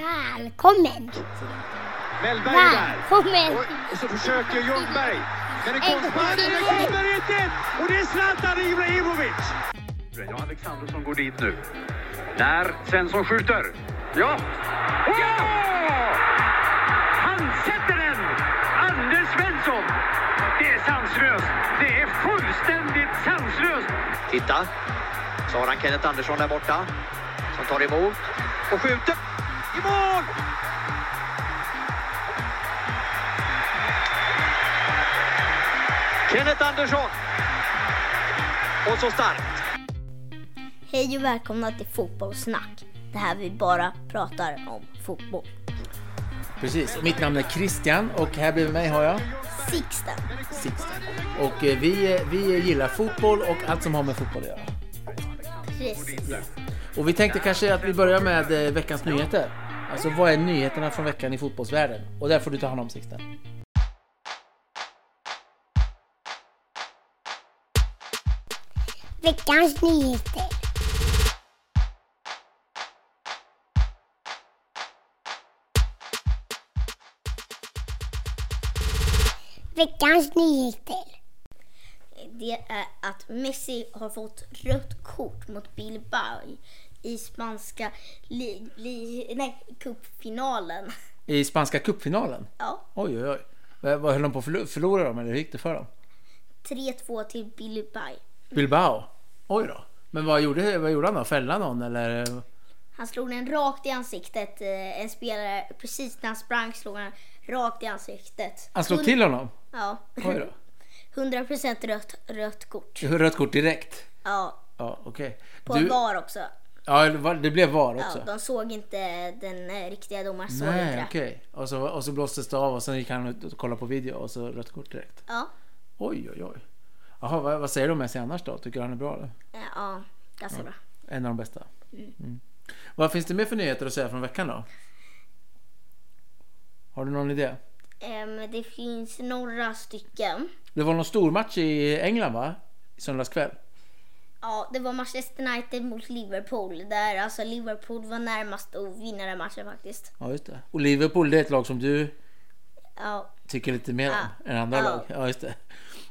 Välkommen! Mellberg är där. Välkommen! Och så försöker Ljungberg. Men det kommer kommer inte! Och det är Zlatan Ibrahimovic! Ja, Alexandersson går dit nu. När Svensson skjuter. Ja! Ja! Han sätter den! Anders Svensson! Det är sanslöst. Det är fullständigt sanslöst. Titta, så har han Kenneth Andersson där borta som tar emot och skjuter Kenneth Andersson! Och så starkt! Hej och välkomna till Fotbollssnack. Det här vi bara pratar om fotboll. Precis. Mitt namn är Christian och här bredvid mig har jag Sixten. Sixten. Och eh, vi, eh, vi gillar fotboll och allt som har med fotboll att göra. Precis. Och vi tänkte kanske att vi börjar med eh, veckans nyheter. Alltså vad är nyheterna från veckan i fotbollsvärlden? Och där får du ta hand om Sixten. Veckans nyheter. Veckans nyheter. Det är att Messi har fått rött kort mot Bilbao i spanska li, li, nej, cupfinalen. I spanska cupfinalen? Ja, Oj, oj, oj. Vad höll de på att förlo- förlora dem eller hur gick det för dem? 3-2 till Bilbao. Bilbao? Oj då. Men vad gjorde, vad gjorde han då? Fällde han någon eller? Han slog den rakt i ansiktet. eh, En spelare, precis när han sprang slog han rakt i ansiktet. Han slog till honom? Ja. Oj då. 100% rött, rött kort. Rött kort direkt? Ja, Ja, okej. på Du- VAR också. Ja, det blev VAR också? Ja, de såg inte den eh, riktiga domaren. Såg inte Nej, okej. Och, så, och så blåstes det av och sen gick han ut och kollade på video och så rött kort direkt. Ja, Oj, oj, oj. Jaha, vad, vad säger du om Messi annars då? Tycker du han är bra eller? eh, ja ganska bra. En av de bästa? Mm. Vad finns det mer för nyheter att säga från veckan då? Har du någon idé? Ehm, det finns några stycken. Det var någon stor match i England va? I söndags kväll. Ja, det var Manchester United mot Liverpool. Där alltså Liverpool var närmast att vinna den matchen faktiskt. Ja, just det. Och Liverpool det är ett lag som du Ja, tycker lite mer om Ja. än andra Ja. lag. Ja, just det.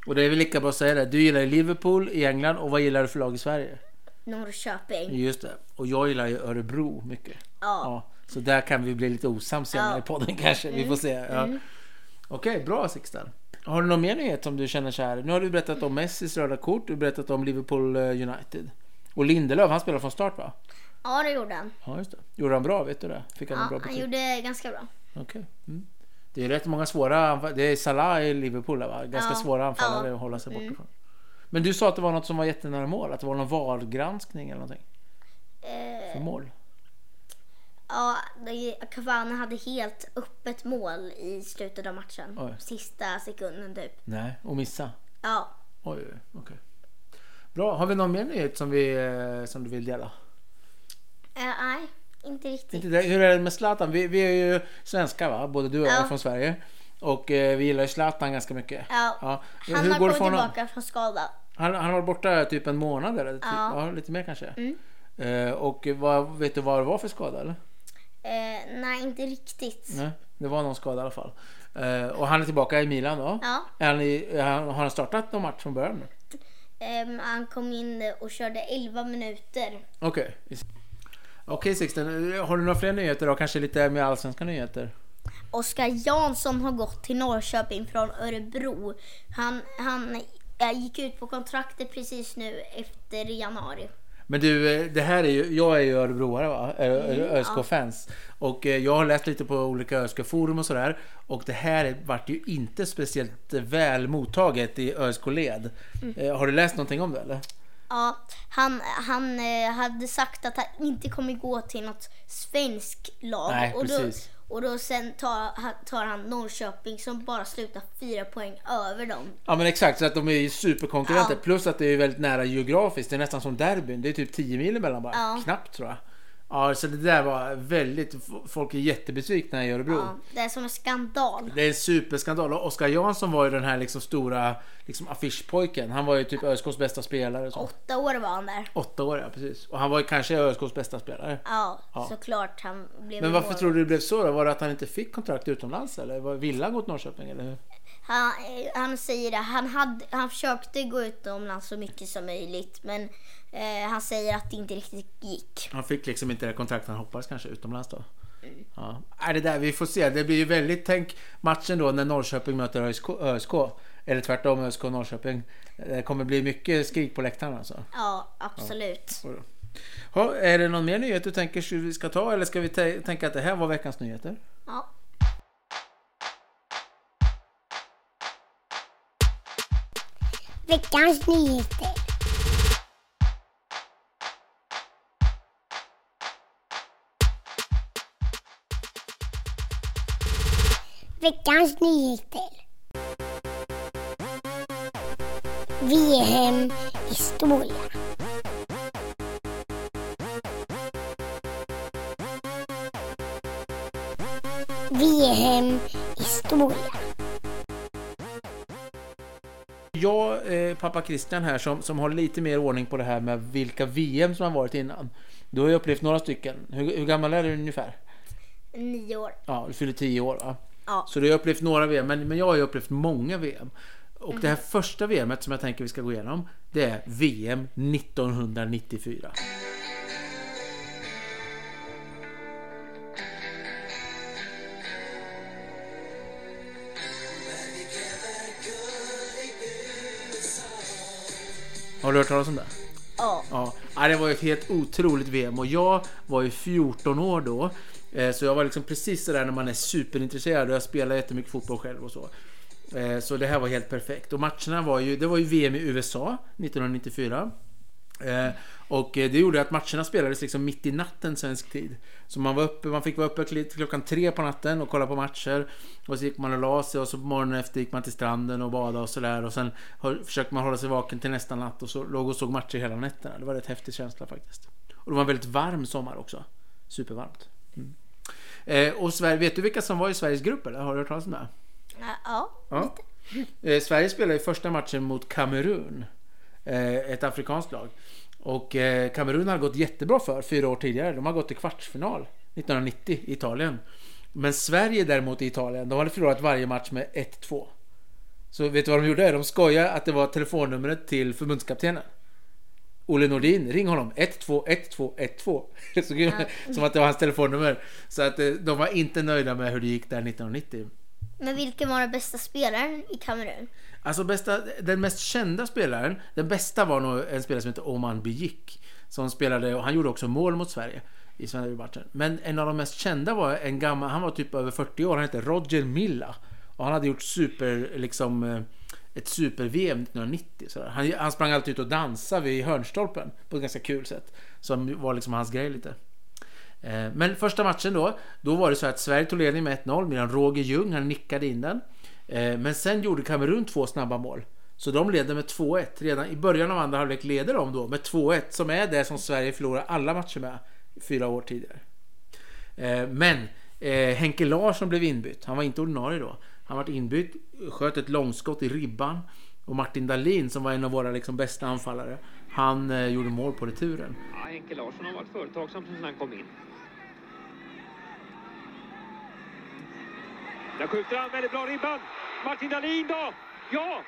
Och det är väl lika bra att säga det. Du gillar ju Liverpool i England och vad gillar du för lag i Sverige? Norrköping. Just det. Och jag gillar ju Örebro mycket. Ja. Ja, så där kan vi bli lite osams senare Ja. i podden kanske. Vi får se. Ja. Okej, bra Sixten. Har du någon mer nyhet som du känner så här? Nu har du berättat om Messis röda kort, du har berättat om Liverpool eh, United. Och Lindelöf, han spelar från start va? Ja, det gjorde han. Ja, just det. Gjorde han bra? Vet du det? Fick han en Ja, bra han gjorde ganska bra. Okej. Mm. Det är rätt många svåra Det är Salah i Liverpool va? Ganska Ja. svåra anfallare Ja. Mm. att hålla sig borta ifrån. Men du sa att det var något som var jättenära mål, att det var någon valgranskning eller någonting Eh, för mål. ja, Cavani hade helt öppet mål i slutet av matchen. Oj. Sista sekunden typ. Nej, och missa. Ja, Oj, okej. Bra, har vi någon mer nyhet som, vi, eh, som du vill dela? eh, nej, inte riktigt. Inte det. Hur är det med Zlatan? Vi, vi är ju svenskar va? Både du och jag Ja. är från Sverige. Och eh, vi gillar ju Zlatan ganska mycket. Ja. Ja. Han Hur har går det kommit för honom? tillbaka från skada. Han, han har varit borta typ en månad eller? Typ, Ja. Mm. ja, lite mer kanske. Eh, och vad, vet du vad det var för skada eller? Eh, nej, inte riktigt. Nej, det var någon skada i alla fall. Eh, och han är tillbaka i Milan då? Ja. Är han i, är han, har han startat någon match från början? nu? Ehm, han kom in och körde 11 minuter. Okej. Okej Sixten, har du några fler nyheter då? Kanske lite mer allsvenska nyheter? Oskar Jansson har gått till Norrköping från Örebro. Han, han gick ut på kontraktet precis nu efter januari. Men du, eh, det här är ju, jag är ju örebroare va? Mm, ÖSK-fans. Och eh, jag har läst lite på olika ÖSK-forum och sådär. Och det här vart ju inte speciellt väl mottaget i ÖSK-led. Mm. Eh, Har du läst någonting om det eller? Ja, han, han eh, hade sagt att han inte kommer gå till något svenskt lag. Nej, och, då, precis. och då sen tar, han- tar han Norrköping som bara slutar fyra poäng över dem. Ja men exakt, så att de är ju superkonkurrenter. Ja. Plus att det är väldigt nära geografiskt. Det är nästan som derbyn. Det är typ 10 mil emellan bara. Ja. Knappt tror jag. Ja, så det där var väldigt... Folk är jättebesvikna i Örebro. Ja, det är som en skandal. Det är en superskandal. Och Oskar Jansson var ju den här liksom stora liksom affischpojken. Han var ju typ ÖSKs bästa spelare. Så. Åtta år var han där. Åtta år, ja precis. Och han var ju kanske ÖSKs bästa spelare. Ja, Ja. såklart. Han blev Men varför tror du det blev så då? Var det att han inte fick kontrakt utomlands eller? Ville han gå till Norrköping eller hur? Han, eh, han säger det. Han, hade, han försökte gå utomlands så mycket som möjligt. Men eh, han säger att det inte riktigt gick. Han fick liksom inte det kontrakt han hoppades kanske utomlands då. Ja. Är det där vi får se. Det blir ju väldigt, tänk matchen då när Norrköping möter ÖSK. ÖSK eller tvärtom ÖSK Norrköping. Det kommer bli mycket skrik på läktaren alltså. Ja, absolut. Ha, är det någon mer nyhet du tänker vi ska ta eller ska vi tä- tänka att det här var veckans nyheter? Ja. Veckans nyheter. Veckans nyheter. VM historia. VM historia. Jag, eh, pappa Christian här som, som har lite mer ordning på det här med vilka VM som har varit innan. Du har ju upplevt några stycken. Hur, hur gammal är du ungefär? Nio år. Ja, du fyller 10 år va? Ja. Så du har upplevt några VM, men, men jag har ju upplevt många VM. Och det här första VMet som jag tänker vi ska gå igenom, det är VM 1994. Har du hört talas om det? Ja. Ja, ja, det var ju ett helt otroligt VM och jag var ju 14 år då. Eh, så jag var liksom precis sådär när man är superintresserad och jag spelar jättemycket fotboll själv och så. Eh, så det här var helt perfekt. Och matcherna var ju, det var ju VM i USA 1994. Eh, Och eh, det gjorde att matcherna spelades liksom mitt i natten svensk tid. Så man, var uppe, man fick vara uppe klockan tre på natten och kolla på matcher. Och så gick man och la sig och så på morgonen efter gick man till stranden och badade och sådär. Och sen försökte man hålla sig vaken till nästa natt och så låg och såg matcher hela nätterna. Det var rätt häftig känsla faktiskt. Och det var en väldigt varm sommar också. Supervarmt. Mm. Eh, och Sverige, vet du vilka som var i Sveriges grupp eller? Har du hört talas om det? Ja. Ja. Eh, Sverige spelade i första matchen mot Kamerun. Eh, ett afrikanskt lag. Och eh, Kamerun har gått jättebra för fyra år tidigare. De har gått till kvartsfinal 1990 i Italien. Men Sverige däremot i Italien, de hade förlorat varje match med 1-2. Så vet du vad de gjorde? De skojade att det var telefonnumret till förbundskaptenen. Olle Nordin, ring honom 12 12 12. Så kul, Som att det var hans telefonnummer. Så att eh, de var inte nöjda med hur det gick där 1990. Men vilken var den bästa spelaren i Kamerun? Alltså bästa, den mest kända spelaren, den bästa var nog en spelare som heter Oman Bijik. Som spelade, och han gjorde också mål mot Sverige i Sverige-matchen. Men en av de mest kända var en gammal, han var typ över 40 år, han hette Roger Milla. Och han hade gjort super, liksom, eh, ett super-VM 1990. Sådär. han, han sprang alltid ut och dansade vid hörnstolpen på ett ganska kul sätt. Som var liksom hans grej lite. Eh, men första matchen då, då var det så att Sverige tog ledning med 1-0 medan Roger Ljung, han nickade in den. Eh, men sen gjorde Kamerun två snabba mål. Så de ledde med 2-1. Redan i början av andra halvlek leder de då med 2-1 som är det som Sverige förlorar alla matcher med fyra år tidigare. Eh, men Henke Larsson blev inbytt. Han var inte ordinarie då. Han var inbytt, sköt ett långskott i ribban. Och Martin Dahlin som var en av våra liksom bästa anfallare. Han eh, gjorde mål på returen. Ja, Henke Larsson har varit företagsam sedan han kom in. Där skjuter han väldigt bra ribban. Martin Dahlin då? Ja!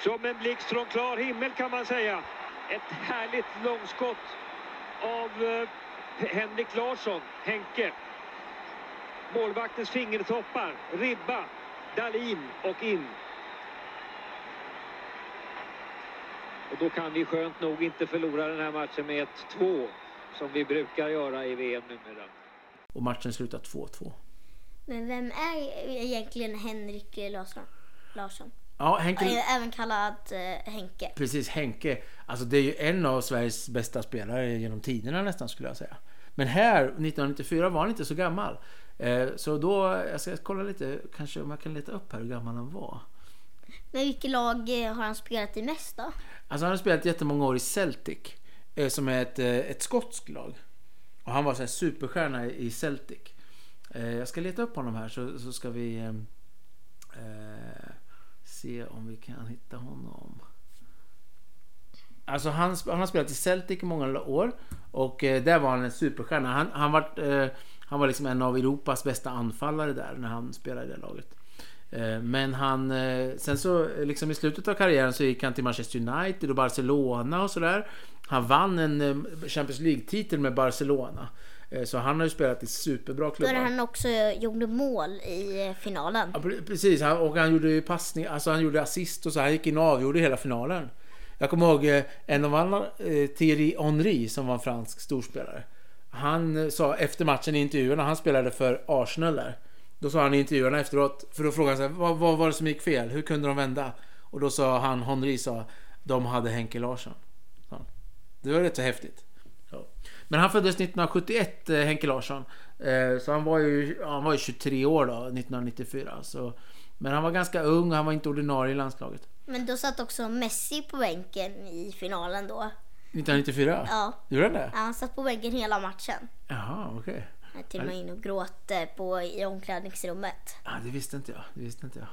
Som en blixt från klar himmel kan man säga. Ett härligt långskott av eh, Henrik Larsson, Henke. Målvaktens fingertoppar, ribba, Dahlin och in. Och då kan vi skönt nog inte förlora den här matchen med 1-2 som vi brukar göra i VM numera. Och matchen slutade 2-2. Men vem är egentligen Henrik Larsson? Larsson? Ja, Henke... Även kallad eh, Henke. Precis, Henke. Alltså det är ju en av Sveriges bästa spelare genom tiderna nästan skulle jag säga. Men här, 1994, var han inte så gammal. Eh, så då, jag ska kolla lite, kanske om jag kan leta upp här hur gammal han var. Men vilket lag eh, har han spelat i mest då? Alltså han har spelat jättemånga år i Celtic. eh, som är ett, ett skotskt lag. Och han var så här superstjärna i Celtic. Eh, jag ska leta upp honom här så, så ska vi eh, eh se om vi kan hitta honom. Alltså han, han har spelat i Celtic i många år och eh, där var han en superstjärna. Han, han, var, eh, han var liksom en av Europas bästa anfallare där när han spelade i det laget. Eh, men han, eh, sen så liksom i slutet av karriären så gick han till Manchester United och Barcelona och sådär. Han vann en eh, Champions League-titel med Barcelona. Eh, Så han har ju spelat i superbra klubbar. Där han också gjorde mål i eh, finalen. Ja, pre- precis, och han gjorde ju passning, alltså han gjorde assist och så. Han gick in och avgjorde hela finalen. Jag kommer ihåg eh, en av alla, eh, Thierry Henry som var en fransk storspelare. Han eh, sa efter matchen i intervjuerna, han spelade för Arsenal där. Då sa han i intervjuerna efteråt, för då frågade han så här, vad, vad var det som gick fel? Hur kunde de vända? Och då sa han, Henry sa, de hade Henke Larsson. han. Det var rätt så häftigt. Ja. Men han föddes 1971, eh, Henke Larsson. Eh, Så han var ju, han var ju 23 år då, 1994. Så, men han var ganska ung och han var inte ordinarie i landslaget. Men då satt också Messi på bänken i finalen då. 1994? Ja. Gjorde han det? Ja, Han satt på bänken hela matchen. Jaha, okej. Jag till och med in och gråt eh, på, i omklädningsrummet. Ja, det visste inte jag. Det visste inte jag.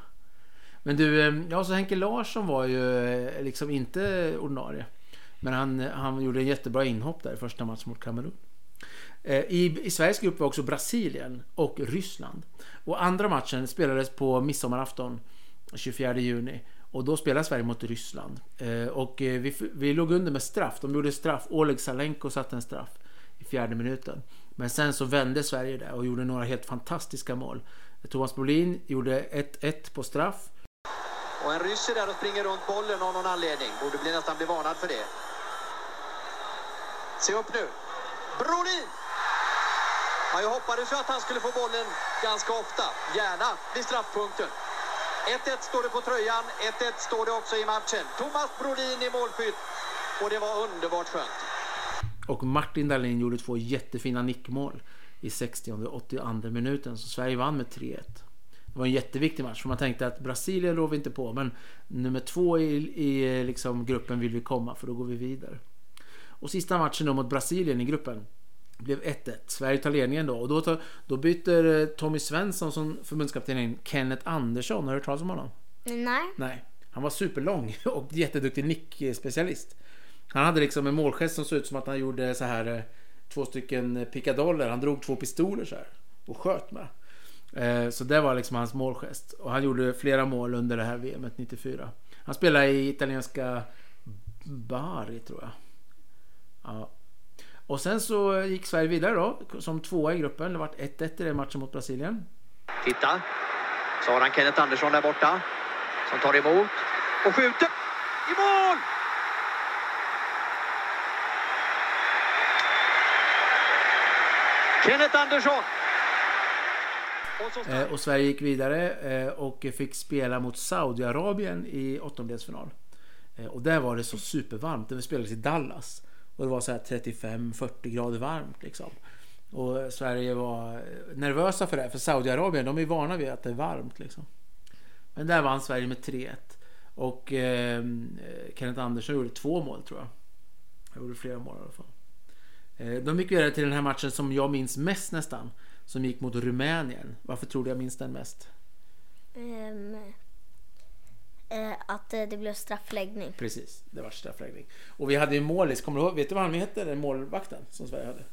Men du, eh, ja så Henke Larsson var ju eh, liksom inte ordinarie. Men han, han gjorde en jättebra inhopp där i första matchen mot Kamerun. Eh, I, I Sveriges grupp var också Brasilien och Ryssland. Och andra matchen spelades på midsommarafton 24 juni. Och då spelade Sverige mot Ryssland. Eh, och eh, vi, vi låg under med straff. De gjorde straff. Oleg Salenko satte en straff i fjärde minuten. Men sen så vände Sverige där och gjorde några helt fantastiska mål. Thomas Brolin gjorde 1-1 på straff. Och en ryss är där och springer runt bollen av någon anledning. Borde bli nästan bli varnad för det. Se upp nu. Brolin! Ja, jag hoppades ju att han skulle få bollen ganska ofta. Gärna vid straffpunkten. 1-1 står det på tröjan. 1-1 står det också i matchen. Thomas Brolin i målskytt. Och det var underbart skönt. Och Martin Dahlin gjorde två jättefina nickmål i 60 och 82 minuten. Så Sverige vann med 3-1. Det var en jätteviktig match för man tänkte att Brasilien rår vi inte på men nummer två i, i liksom gruppen vill vi komma för då går vi vidare. Och sista matchen då mot Brasilien i gruppen blev 1-1. Sverige tar ledningen då och då, tar, då byter eh, Tommy Svensson som förbundskapten in Kenneth Andersson. Har du hört talas om honom? Nej. Nej, han var superlång och jätteduktig nickspecialist. Han hade liksom en målgest som såg ut som att han gjorde så här eh, två stycken eh, pickadoller. Han drog två pistoler så här och sköt med. Eh, så det var liksom hans målgest. Och han gjorde flera mål under det här VMet 94. Han spelade i italienska Bari tror jag. Ja. Och sen så gick Sverige vidare då som tvåa i gruppen. Det vart 1-1 i den matchen mot Brasilien. Titta. Så har han Kenneth Andersson där borta. Som tar emot och skjuter. I mål! Kenneth Andersson. Och så Eh, och Sverige gick vidare eh, och fick spela mot Saudiarabien i åttondelsfinal. Eh, och där var det så supervarmt. Det spelades i Dallas. Och det var så här 35-40 grader varmt liksom. Och Sverige var nervösa för det. För Saudiarabien, de är vana vid att det är varmt liksom. Men där vann Sverige med 3-1. Och eh, Kenneth Andersson gjorde två mål tror jag. Jag gjorde flera mål i alla fall. Eh, De gick vidare till den här matchen som jag minns mest nästan. Som gick mot Rumänien. Varför tror du jag minns den mest? Ehm, eh, att eh, det blev straffläggning. Precis, det var straffläggning. Och vi hade ju målis, kommer du ihåg? Vet du vad han heter, den målvakten som Sverige hade?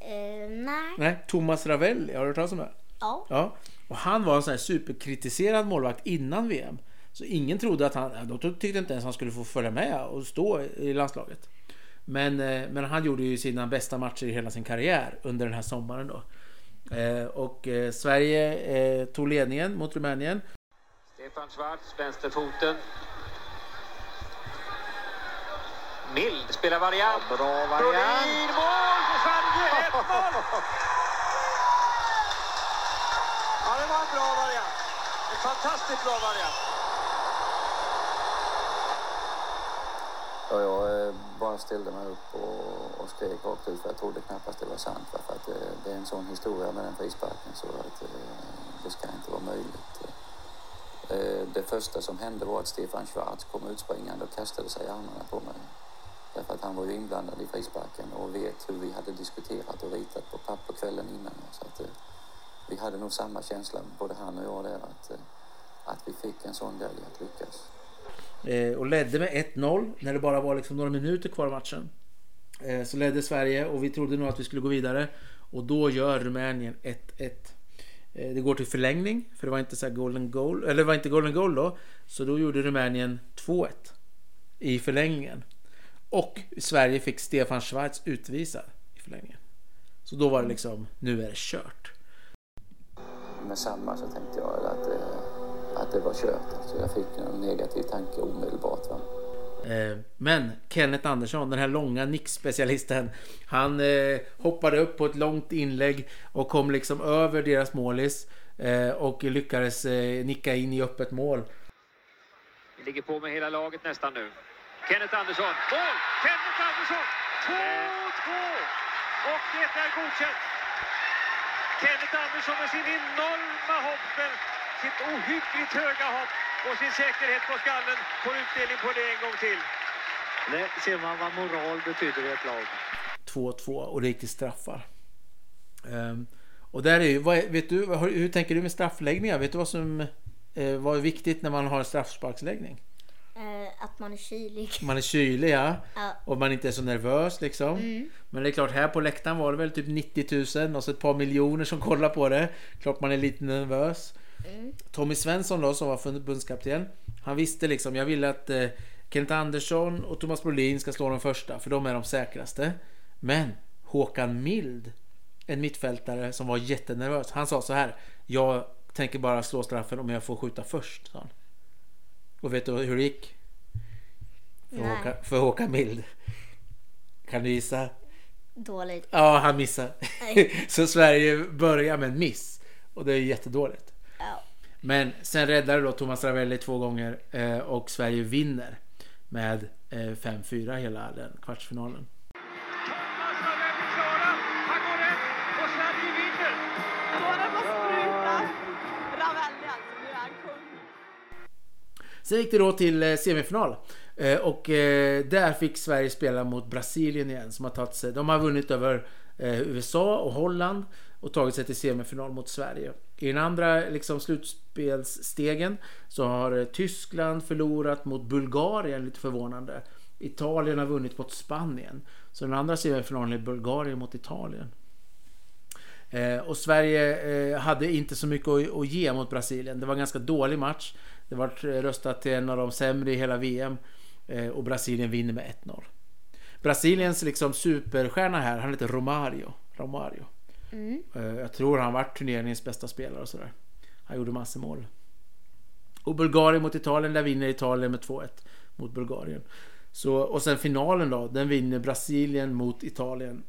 Eh, nej. Nej, Thomas Ravelli, har du hört talas om det? Ja. Ja. Och han var en sån här superkritiserad målvakt innan VM. Så ingen trodde att han, de tyckte inte ens han skulle få följa med och stå i landslaget. Men, eh, men han gjorde ju sina bästa matcher i hela sin karriär under den här sommaren då. Eh, Och eh, Sverige tog ledningen mot Rumänien. Stefan Schwarz, vänsterfoten. Mild spelar variant. Bra variant. Brolin, mål för Sverige! 1-0! Ja, det var en bra variant. En fantastiskt bra variant. Och jag eh, bara ställde mig upp och, och skrek rakt ut för jag trodde knappast det var sant. För att det, det är en sån historia med den frisparken så att eh, det ska inte vara möjligt. Det första som hände var att Stefan Schwarz kom utspringande och kastade sig i armarna på mig. Därför att han var ju inblandad i frisparken och vet hur vi hade diskuterat och ritat på papper kvällen innan. Så att, vi hade nog samma känsla, både han och jag där, att, att vi fick en sån grej att lyckas. Eh, och ledde med 1-0 när det bara var liksom några minuter kvar av matchen. Eh, så ledde Sverige och vi trodde nog att vi skulle gå vidare. Och då gör Rumänien 1-1. Eh, det går till förlängning, för det var inte så här golden goal, eller det var inte golden goal då. Så då gjorde Rumänien 2-1 i förlängningen. Och Sverige fick Stefan Schwarz utvisad i förlängningen. Så då var det liksom, nu är det kört. Med samma så tänkte jag att, att det var kört. Alltså jag fick en negativ tanke omedelbart. Va? Eh, Men Kenneth Andersson, den här långa nickspecialisten, han eh, hoppade upp på ett långt inlägg och kom liksom över deras målis eh, och lyckades nicka in i öppet mål. Vi ligger på med hela laget nästan nu. Kenneth Andersson. Mål! Kenneth Andersson! 2-2! Och det är godkänt. Kenneth Andersson med sin enorma hopp, sitt ohyggligt höga hopp och sin säkerhet på skallen får utdelning på det en gång till. Det ser man vad moral betyder i ett lag. 2-2 och det gick till straffar. Ehm, och där är ju, vad, vet du, hur tänker du med straffläggningar? Vet du vad som eh, vad är viktigt när man har en straffsparksläggning? Eh, att man är kylig. Man är kylig ja. Ja. Och man inte är så nervös liksom. Men det är klart här på läktaren var det väl typ 90 000 och så ett par miljoner som kollar på det. Klart man är lite nervös. Tommy Svensson då som var förbundskapten. Han visste liksom, jag ville att eh, Kent Andersson och Thomas Brolin ska slå de första för de är de säkraste. Men Håkan Mild, en mittfältare som var jättenervös. Han sa så här. Jag tänker bara slå straffen om jag får skjuta först. Sa han. Och vet du hur det gick? För, Nej. Håkan, för Håkan Mild. Kan du gissa? Dåligt. Ja, han missade. Så Sverige börjar med en miss. Och det är jättedåligt. Men sen räddade då Thomas Ravelli två gånger eh, och Sverige vinner med eh, 5-4 hela den kvartsfinalen. Alltså. Sen gick det då till eh, semifinal. Eh, och eh, där fick Sverige spela mot Brasilien igen. Som har tagit sig, de har vunnit över USA och Holland och tagit sig till semifinal mot Sverige. I den andra liksom, slutspelsstegen så har eh, Tyskland förlorat mot Bulgarien, lite förvånande. Italien har vunnit mot Spanien. Så den andra semifinalen är Bulgarien mot Italien. Eh, och Sverige eh, hade inte så mycket att, att ge mot Brasilien. Det var en ganska dålig match. Det var eh, röstat till en av de sämre i hela VM. Eh, och Brasilien vinner med 1-0. Brasiliens liksom superstjärna här, han heter Romario. Romario. Eh, jag tror han varit turneringens bästa spelare och sådär. Han gjorde massor mål. Och Bulgarien mot Italien, där vinner Italien med 2-1 mot Bulgarien. Så, och sen finalen då, den vinner Brasilien mot Italien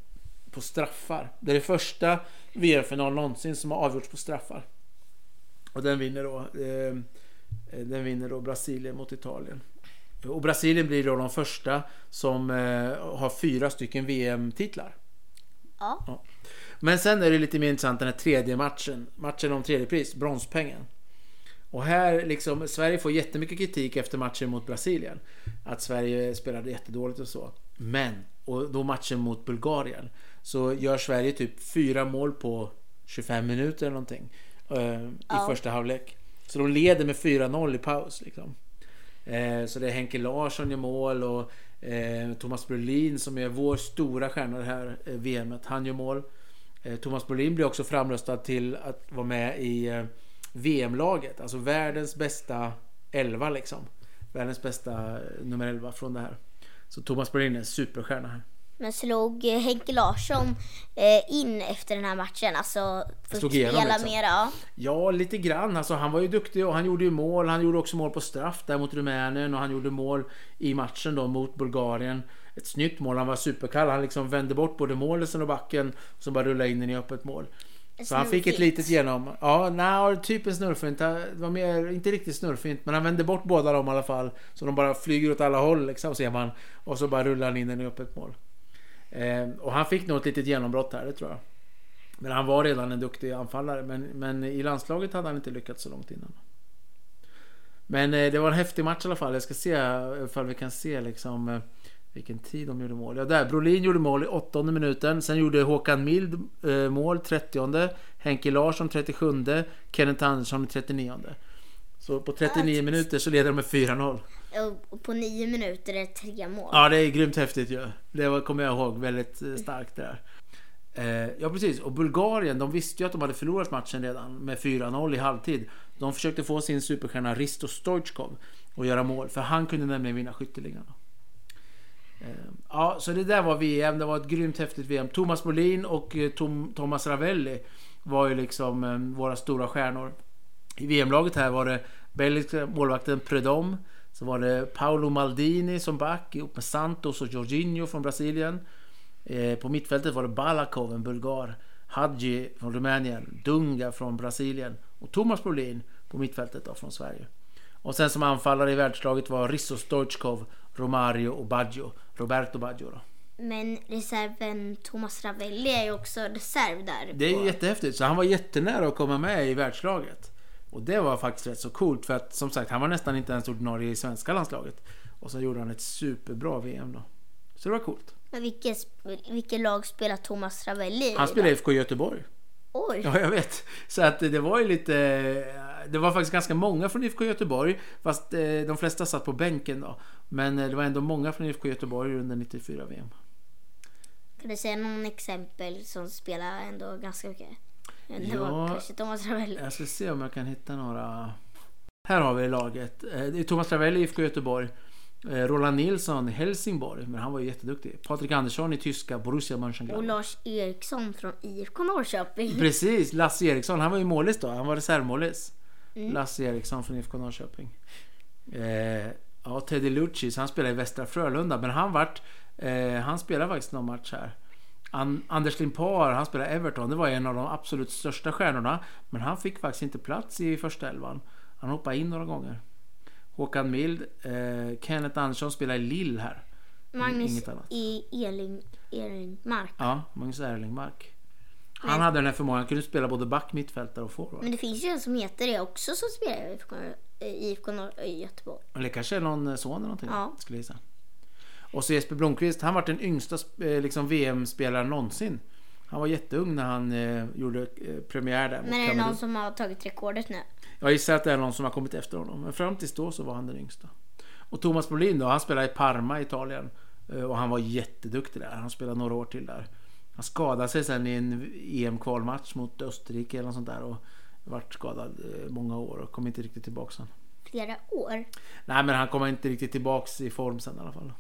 på straffar. Det är det första VM-final någonsin som har avgjorts på straffar. Och den vinner då, eh, den vinner då Brasilien mot Italien. Och Brasilien blir då de första som eh, har fyra stycken VM-titlar. Ja. Men sen är det lite mer intressant den här tredje matchen. Matchen om tredje pris, bronspengen. Och här liksom, Sverige får jättemycket kritik efter matchen mot Brasilien. Att Sverige spelade jättedåligt och så. Men, och då matchen mot Bulgarien. Så gör Sverige typ fyra mål på 25 minuter eller någonting. eh, I Ja. första halvlek. Så de leder med 4-0 i paus liksom. Eh, så det är Henke Larsson i mål och eh, Thomas Brolin som är vår stora stjärna det här eh, VMet. Han gör mål. Eh, Thomas Brolin blir också framröstad till att vara med i eh, VM-laget. Alltså världens bästa 11 liksom. Världens bästa eh, nummer 11 från det här. Så Thomas Brolin är en superstjärna här. Men slog Henke Larsson in efter den här matchen? Alltså, Slog igenom, liksom. mera? Ja. Ja, lite grann. Alltså, han var ju duktig och han gjorde ju mål. Han gjorde också mål på straff där mot Rumänien och han gjorde mål i matchen då mot Bulgarien. Ett snyggt mål. Han var superkall. Han liksom vände bort både målisen och backen och så bara rullade in den i öppet mål. Så han fick ett litet genom. Ja, nej, typ en snurrfint. Det var mer, inte riktigt snurrfint, men han vände bort båda dem i alla fall. Så de bara flyger åt alla håll liksom, ser man. Och så bara rullar han in den i öppet mål. Eh, och han fick nog ett litet genombrott här, det tror jag. Men han var redan en duktig anfallare. Men, men i landslaget hade han inte lyckats så långt innan. Men eh, det var en häftig match i alla fall. Jag ska se ifall vi kan se liksom eh, Vilken tid de gjorde mål. Ja, där. Brolin gjorde mål i åttonde minuten. Sen gjorde Håkan Mild eh, mål 30. Henke Larsson 37. Kenneth Andersson i 39. Så på 39 minuter så leder de med 4-0. Och på nio minuter är det tre mål. Ja, det är grymt häftigt ju. Det kommer jag ihåg väldigt eh, starkt där. Eh, ja, precis. Och Bulgarien, de visste ju att de hade förlorat matchen redan med 4-0 i halvtid. De försökte få sin superstjärna Risto Stoichkov att göra mål, för han kunde nämligen vinna skytteligan ja, så det där var VM. Det var ett grymt häftigt VM. Thomas Brolin och eh, Tom, Thomas Ravelli var ju liksom eh, våra stora stjärnor. I VM-laget här var det belgiska målvakten Predom. Så var det Paolo Maldini som back ihop med Santos och Jorginho från Brasilien. Eh, på mittfältet var det Balakov, en bulgar. Hadji från Rumänien. Dunga från Brasilien. Och Thomas Brolin på mittfältet då, från Sverige. Och sen som anfallare i världslaget var Risto Stoichkov, Romario och Baggio. Roberto Baggio då. Men reserven Thomas Ravelli är ju också reserv där. Det är ju jättehäftigt. Så han var jättenära att komma med i världslaget. Och det var faktiskt rätt så coolt för att som sagt han var nästan inte ens ordinarie i svenska landslaget. Och så gjorde han ett superbra VM då. Så det var coolt. Men vilket, vilket lag spelar Thomas Ravelli i Han i IFK Göteborg. Oj! Ja, jag vet. Så att det var ju lite... Det var faktiskt ganska många från IFK Göteborg. Fast eh, de flesta satt på bänken då. Men eh, det var ändå många från IFK Göteborg under 94 VM. Kan du säga någon exempel som spelar ändå ganska mycket? Det Ja. kanske Thomas Ravelli. Jag ska se om jag kan hitta några... Här har vi laget. Eh, Det är Thomas Ravelli i IFK Göteborg. Eh, Roland Nilsson i Helsingborg, men han var ju jätteduktig. Patrik Andersson i tyska Borussia Och Mönchengladbach. Lars Eriksson från IFK Norrköping. Precis, Lasse Eriksson. Han var ju målis då. Han var reservmålis. Lasse Eriksson från IFK Norrköping. Eh, ja, Teddy Lucis, han spelade i Västra Frölunda, men han vart... Eh, han spelade faktiskt någon match här. An- Anders Limpar, han spelade i Everton. Det var en av de absolut största stjärnorna. Men han fick faktiskt inte plats i första elvan. Han hoppade in några gånger. Håkan Mild, eh, Kenneth Andersson spelade i Lille här. Magnus Inget annat. i Eling, Erlingmark. Ja, Magnus Erlingmark. Han hade den här förmågan, han kunde spela både back, mittfältare och forward. Men det finns ju en som heter det också som spelar i IFK, i IFK i Göteborg. Eller kanske någon eh, son eller någonting. Ja. Skulle jag gissa. Och så Jesper Blomqvist, han var den yngsta eh, liksom, VM-spelaren någonsin. Han var jätteung när han eh, gjorde eh, premiär där Men är det någon som har tagit rekordet nu? Jag gissar att det är någon som har kommit efter honom. Men fram tills då så var han den yngsta. Och Thomas Brolin då, han spelade i Parma i Italien. Eh, Och han var jätteduktig där. Han spelade några år till där. Han skadade sig sen i en EM-kvalmatch mot Österrike eller något sånt där. Och vart skadad eh, många år och kom inte riktigt tillbaka sen. Flera år? Nej men han kommer inte riktigt tillbaks i form sen i alla fall.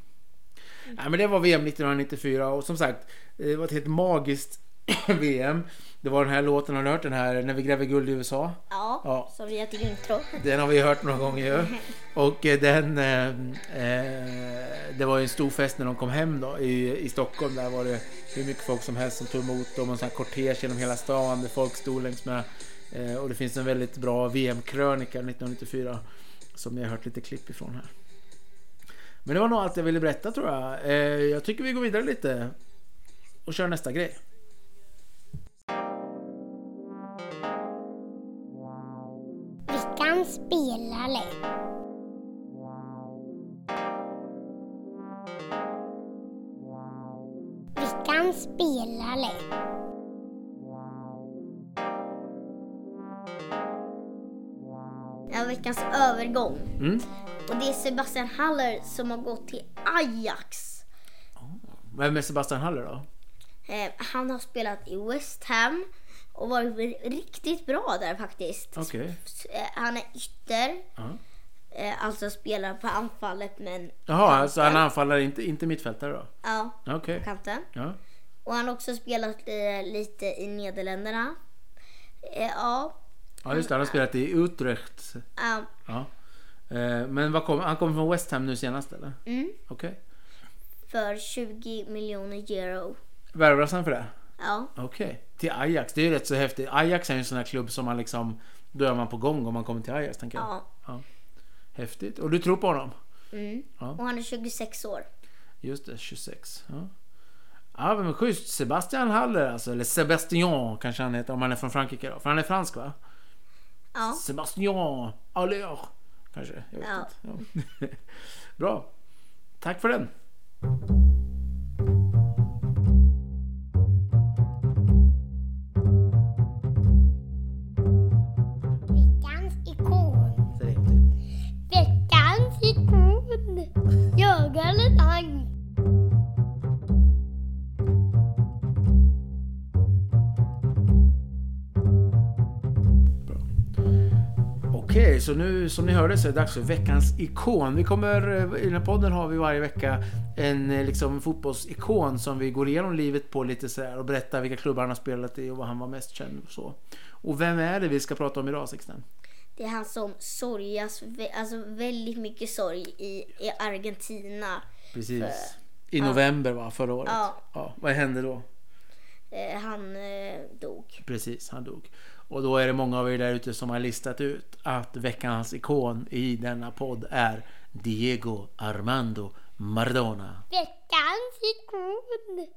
Nej men det var VM 1994 och som sagt det var ett helt magiskt VM. Det var den här låten, har du hört den här När vi gräver guld i USA? Ja, Ja. som vi har till intro. Den har vi hört några gånger ju. Och eh, den... Eh, eh, det var ju en stor fest när de kom hem då i, i Stockholm. Där var det hur mycket folk som helst som tog emot dem. Och en sån här kortege genom hela stan där folk stod längs med. Eh, och det finns en väldigt bra VM-krönika 1994. Som jag har hört lite klipp ifrån här. Men det var nog allt jag ville berätta tror jag. Eh, jag tycker vi går vidare lite. Och kör nästa grej. Veckans spelare. Veckans spelare. Ja, veckans övergång. Mm. Och det är Sebastian Haller som har gått till Ajax. Vem är Sebastian Haller då? Eh, han har spelat i West Ham och varit riktigt bra där faktiskt. Okej. Eh, han är ytter. Ja. Eh, alltså spelar på anfallet men... Jaha, alltså han anfaller inte, inte mittfältare då? Ja, Okej. på kanten. Ja. Och han har också spelat eh, lite i Nederländerna. Eh, ja, Ja just det, han har spelat i Utrecht. ja, Ja. Eh, Men vad kom, han kommer från West Ham nu senast eller? mm, Okej. för 20 miljoner euro. Värvades han för det? Ja, Okej. Till Ajax, det är ju rätt så häftigt. Ajax är ju en sån här klubb som man liksom... Då är man på gång om man kommer till Ajax tänker jag. ja. Häftigt. Och du tror på honom? Mm. Ja. Och han är 26 år. Just det, 26. Ja. Ja men schysst. Sebastian Haller alltså. Eller Sebastian kanske han heter om han är från Frankrike då. För han är fransk va? Ja, Sebastian Haller. Kanske. Jag vet Ja. inte. Ja. Bra. Tack för den. Så nu som ni hörde så är det dags för veckans ikon. Vi kommer, eh, I den här podden har vi varje vecka en eh, liksom, fotbollsikon som vi går igenom livet på lite så här och berättar vilka klubbar han har spelat i och vad han var mest känd och så. Och vem är det vi ska prata om idag Sixten? Det är han som sorgas, alltså väldigt mycket sorg i, i Argentina. Precis. För- I november va, förra året. Ja. Vad hände då? Eh, han eh, dog. Precis, han dog. Och då är det många av er där ute som har listat ut att veckans ikon i denna podd är Diego Armando Maradona. Veckans ikon.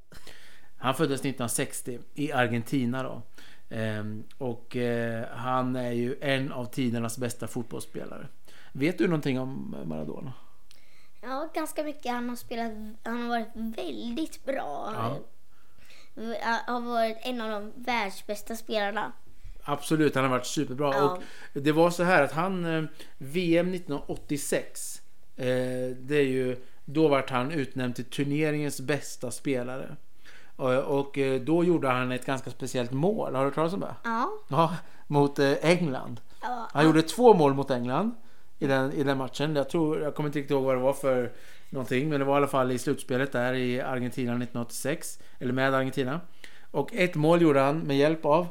Han föddes 1960 i Argentina då. Ehm, och eh, han är ju en av tidernas bästa fotbollsspelare. Vet du någonting om Maradona? Ja, ganska mycket. Han har spelat, han har varit väldigt bra. Ja. Eh, Har varit en av de världsbästa spelarna. Absolut, han har varit superbra. Ja. Och det var så här att han eh, VM 1986 eh, Det är ju Då vart han utnämnd till turneringens bästa spelare. Och, och eh, då gjorde han ett ganska speciellt mål. Har du talas om det? Ja. Ja, mot eh, England. ja Han gjorde två mål mot England i den, i den matchen. Jag, tror, jag kommer inte riktigt ihåg vad det var för någonting. Men det var i alla fall i slutspelet där i Argentina 1986. Eller med Argentina. Och ett mål gjorde han med hjälp av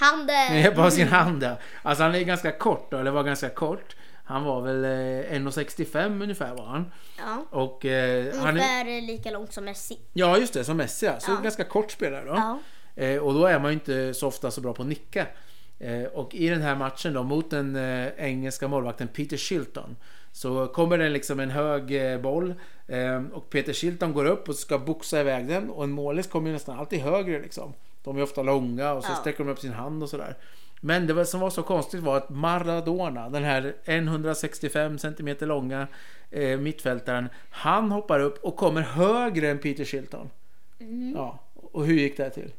Handen! av sin hand ja. Alltså han är ganska kort då, eller var ganska kort. Han var väl eh, 1,65 ungefär var han. Ja. Och eh, han är, Ungefär lika långt som Messi. Ja just det, som Messi ja. Så Ja. ganska kort spelare då. Ja. Eh, och då är man ju inte så ofta så bra på att nicka. Eh, och i den här matchen då mot den eh, engelska målvakten Peter Shilton. Så kommer det liksom en hög eh, boll. Eh, och Peter Shilton går upp och ska boxa iväg den. Och en målis kommer ju nästan alltid högre liksom. De är ofta långa och så Ja. sträcker de upp sin hand och sådär. Men det som var så konstigt var att Maradona, den här 165 cm långa eh, mittfältaren, han hoppar upp och kommer högre än Peter Shilton. Ja, och hur gick det till?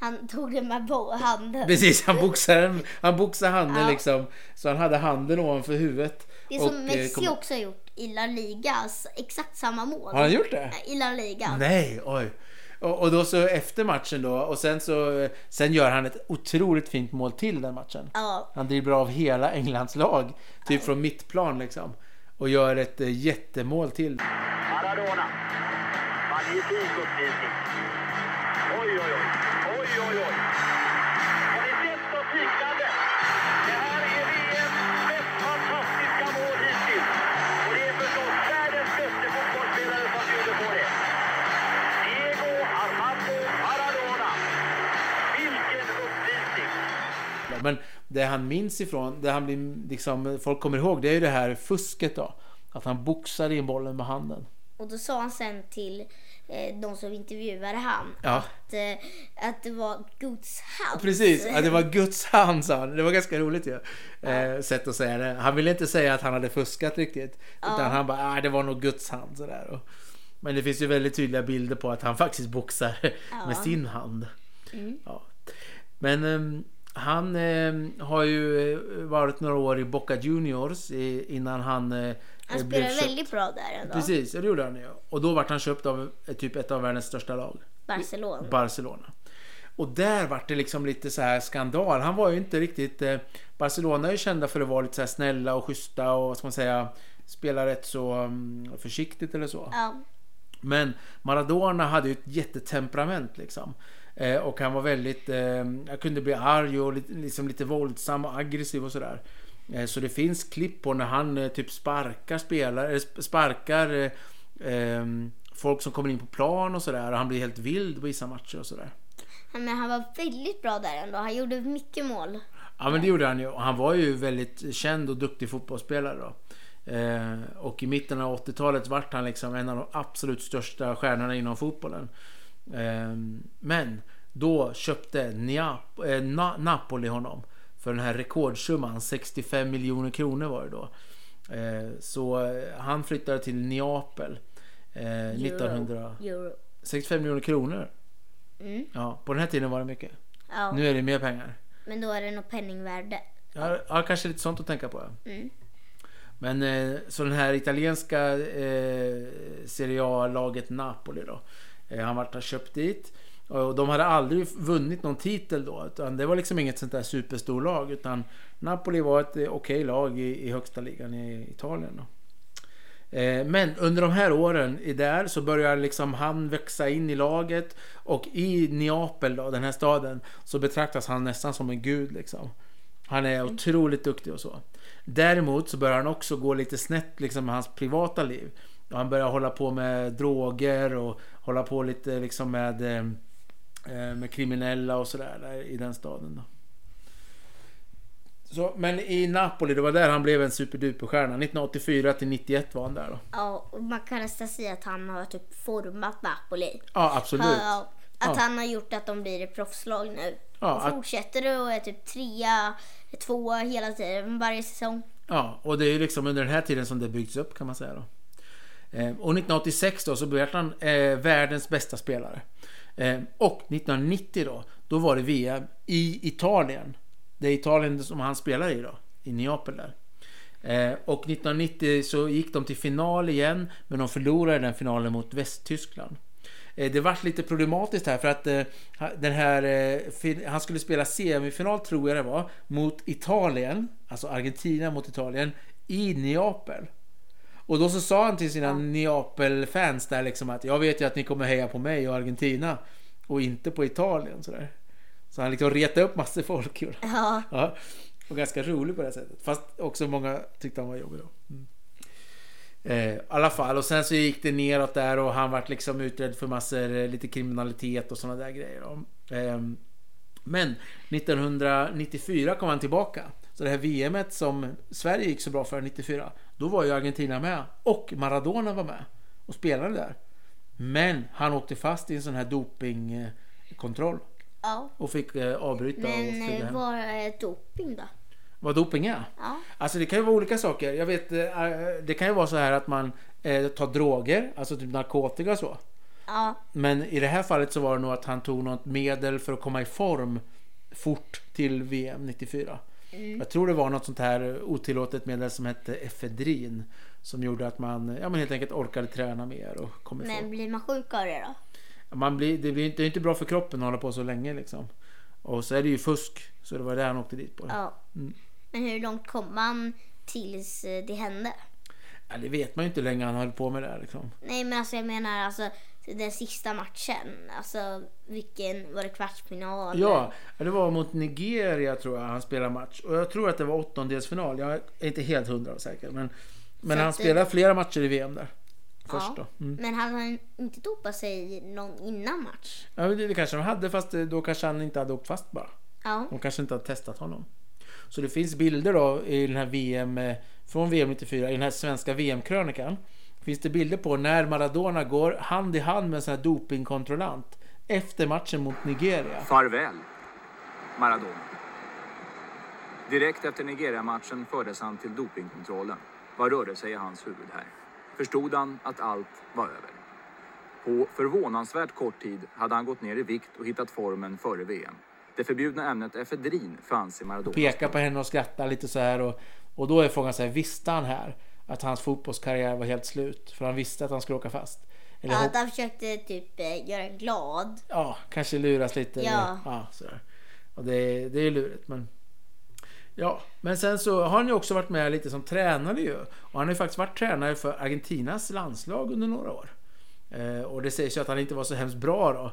Han tog den med handen. Precis, han boxade, han boxade handen Ja. liksom. Så han hade handen ovanför huvudet. Det som och, eh, Messi kom- också har gjort i La Liga. Exakt samma mål. Har han gjort det? I La Liga. Nej, oj. Och, och då så efter matchen då och sen så sen gör han ett otroligt fint mål till den matchen. Ja. Han dribblar av hela Englands lag, typ från mittplan liksom. Och gör ett eh, jättemål till. Maradona. Magnifik uppvisning. Men det han minns ifrån, det han blir liksom, folk kommer ihåg, det är ju det här fusket då. Att han boxade in bollen med handen. Och då sa han sen till eh, de som intervjuade han Ja. att, eh, att det var Guds hand. Precis, ja, det var Guds hand sa han. Det var ganska roligt ju. Eh, sätt att säga det. Han ville inte säga att han hade fuskat riktigt. Utan han bara, ah, det var nog Guds hand sådär. Men det finns ju väldigt tydliga bilder på att han faktiskt boxar med sin hand. Ja. Men ehm, han ehm, har ju eh, varit några år i Boca Juniors i, innan han eh, Han spelade väldigt bra där ändå. Precis, det gjorde han ju. Och då vart han köpt av eh, typ ett av världens största lag. Barcelona. Barcelona. Och där vart det liksom lite så här skandal. Han var ju inte riktigt... Eh, Barcelona är ju kända för att vara lite så snälla och schyssta och vad ska man säga spela rätt så mm, försiktigt eller så. Ja. Men Maradona hade ju ett jättetemperament liksom. Eh, och han var väldigt, eh, jag kunde bli arg och lite, liksom lite våldsam och aggressiv och sådär. Eh, så det finns klipp på när han eh, typ sparkar spelare, sparkar eh, ehm, folk som kommer in på plan och sådär. Och han blir helt vild på vissa matcher och sådär. Men han var väldigt bra där ändå. Han gjorde mycket mål. Ja men det gjorde han ju. Han var ju väldigt känd och duktig fotbollsspelare då. Eh, och i mitten av 80-talet vart han liksom en av de absolut största stjärnorna inom fotbollen. Eh, men då köpte Neap- eh, Na- Napoli honom för den här rekordsumman 65 miljoner kronor var det då. Eh, så eh, han flyttade till Neapel. Eh, 1900... Euro. 65 miljoner kronor. Mm. Ja, på den här tiden var det mycket. Ja, Nu är det mer pengar. men då är det nog penningvärde. Ja, ja kanske lite sånt att tänka på. Ja. Mm. Men eh, så den här italienska eh, Serie A-laget Napoli då. Eh, han vart köpt dit. Och de hade aldrig vunnit någon titel då. Utan det var liksom inget sånt där superstorlag. Utan Napoli var ett eh, okej lag i, i högsta ligan i Italien då. Eh, Men under de här åren i där så börjar liksom han växa in i laget och i Neapel då, den här staden, så betraktas han nästan som en gud liksom. Han är otroligt duktig och så. Däremot så börjar han också gå lite snett liksom med hans privata liv. Och Han börjar hålla på med droger och hålla på lite liksom med, eh, eh, med kriminella och sådär där i den staden då. Så, men i Napoli, det var där han blev en superduperstjärna. 1984 till 91 var han där då. Ja, och man kan nästan säga att han har typ format Napoli. Ja, absolut. Ja, att Ja. han har gjort att de blir ett proffslag nu. Ja, och att- fortsätter det och är typ trea, tvåa hela tiden, varje säsong. Ja, och det är ju liksom under den här tiden som det byggts upp kan man säga då. Eh, och 1986 då så blev han eh, världens bästa spelare. Eh, och 1990 då, då var det VM i Italien. Det är Italien som han spelar i då, i Neapel där. Eh, och 1990 så gick de till final igen, men de förlorade den finalen mot Västtyskland. Eh, Det vart lite problematiskt här för att eh, den här, eh, han skulle spela semifinal tror jag det var, mot Italien, alltså Argentina mot Italien, i Neapel. Och då så sa han till sina Neapel-fans där liksom att jag vet ju att ni kommer heja på mig och Argentina och inte på Italien sådär. Så han liksom retade upp massor folk. Ja, Ja, och ganska rolig på det sättet. Fast också många tyckte han var jobbig då. Mm. Eh, I alla fall, och sen så gick det neråt där och han vart liksom utredd för massor, eh, lite kriminalitet och sådana där grejer. Eh, men 1994 kom han tillbaka. Så det här VMet som Sverige gick så bra för 94, då var ju Argentina med. Och Maradona var med och spelade där. Men han åkte fast i en sån här dopingkontroll ja. och fick eh, avbryta och Men flyga eh, hem. vad är doping då? Vad doping är? Ja. Alltså det kan ju vara olika saker. Jag vet, eh, det kan ju vara så här att man tar droger, alltså typ narkotika och så. Ja, Men i det här fallet så var det nog att han tog något medel för att komma i form fort till VM 94. Mm. Jag tror det var något sånt här otillåtet medel som hette efedrin. Som gjorde att man ja, men helt enkelt orkade träna mer och kom i men blir man sjuk av det då? Man blir, det, blir inte, det är inte bra för kroppen att hålla på så länge liksom. Och så är det ju fusk. Så det var det han åkte dit på. Ja. Mm. Men hur långt kom man tills eh, det hände? Ja, det vet man ju inte hur länge han höll på med det här, liksom. Nej men alltså jag menar alltså den sista matchen. Alltså vilken, var det kvartsfinal? Ja, det var mot Nigeria tror jag han spelade match. Och jag tror att det var åttondelsfinal. Jag är inte helt hundra säker. Men, men han att det- spelade flera matcher i VM där. Först Ja. Mm. Men hade han inte dopat sig någon innan match? Ja, det, kanske de hade fast eh, då kanske han inte hade åkt fast bara. Ja. De kanske inte hade testat honom. Så det finns bilder då i den här VM eh, från VM 94 i den här svenska VM-krönikan. Finns det bilder på när Maradona går hand i hand med en sån här dopingkontrollant efter matchen mot Nigeria. Farväl, Maradona. Direkt efter Nigeria-matchen fördes han till dopingkontrollen. Vad rörde sig i hans huvud här? Förstod han att allt var över? På förvånansvärt kort tid hade han gått ner i vikt och hittat formen före VM. Det förbjudna ämnet efedrin fanns i Maradonas pekar på henne och skrattar lite så här och, och då är frågan så här, visste han här att hans fotbollskarriär var helt slut? För han visste att han skulle åka fast. Eller Ja, han försökte typ eh, göra en glad. ja, kanske luras lite. Ja. Eller, ja sådär. Och det, det är lurigt men Ja, men sen så har han ju också varit med lite som tränare ju. Och han har ju faktiskt varit tränare för Argentinas landslag under några år. Eh, och det sägs ju att han inte var så hemskt bra då.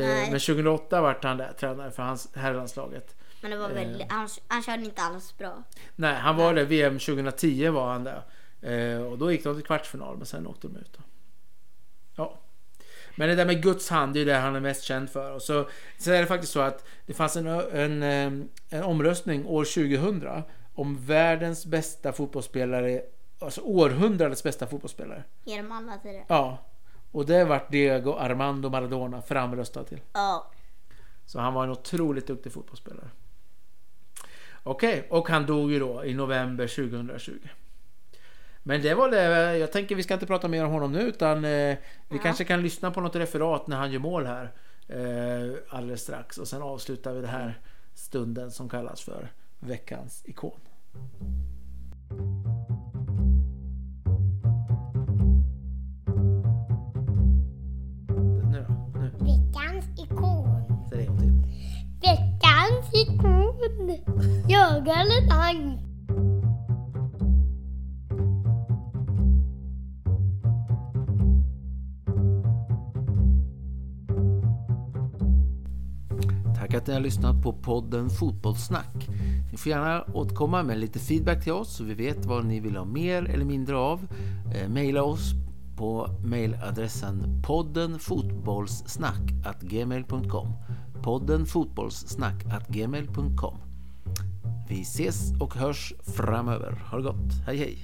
Eh, Nej. men 2008 vart han där tränare för hans herrlandslaget. Men det var Eh. väldigt, han, han körde inte alls bra. Nej, han var det. VM 2010 var han där. Eh, och då gick de till kvartsfinal, men sen åkte de ut. Då. Ja. Men det där med Guds hand, det är det han är mest känd för. Och så, så är det faktiskt så att det fanns en, en, eh, en omröstning år 2000 om världens bästa fotbollsspelare, alltså århundradets bästa fotbollsspelare. Genom alla tider. Ja. Och det vart Diego Armando Maradona framröstad till. Ja. Så han var en otroligt duktig fotbollsspelare. Okej, och han dog ju då i november 2020. Men det var det. Jag tänker vi ska inte prata mer om honom nu utan eh, vi kanske kan lyssna på något referat när han gör mål här eh, alldeles strax och sen avslutar vi den här stunden som kallas för veckans ikon. Nu då, nu. Veckans ikon. Säg det en gång till. Veckans ikon. Jörgen Lang. Att ni har lyssnat på podden Fotbollssnack. Ni får gärna återkomma med lite feedback till oss så vi vet vad ni vill ha mer eller mindre av. Eh, maila oss på mailadressen podden fotbollssnack@gmail.com. Podden fotbollssnack@gmail.com. Vi ses och hörs framöver. Ha det gott. Hej hej!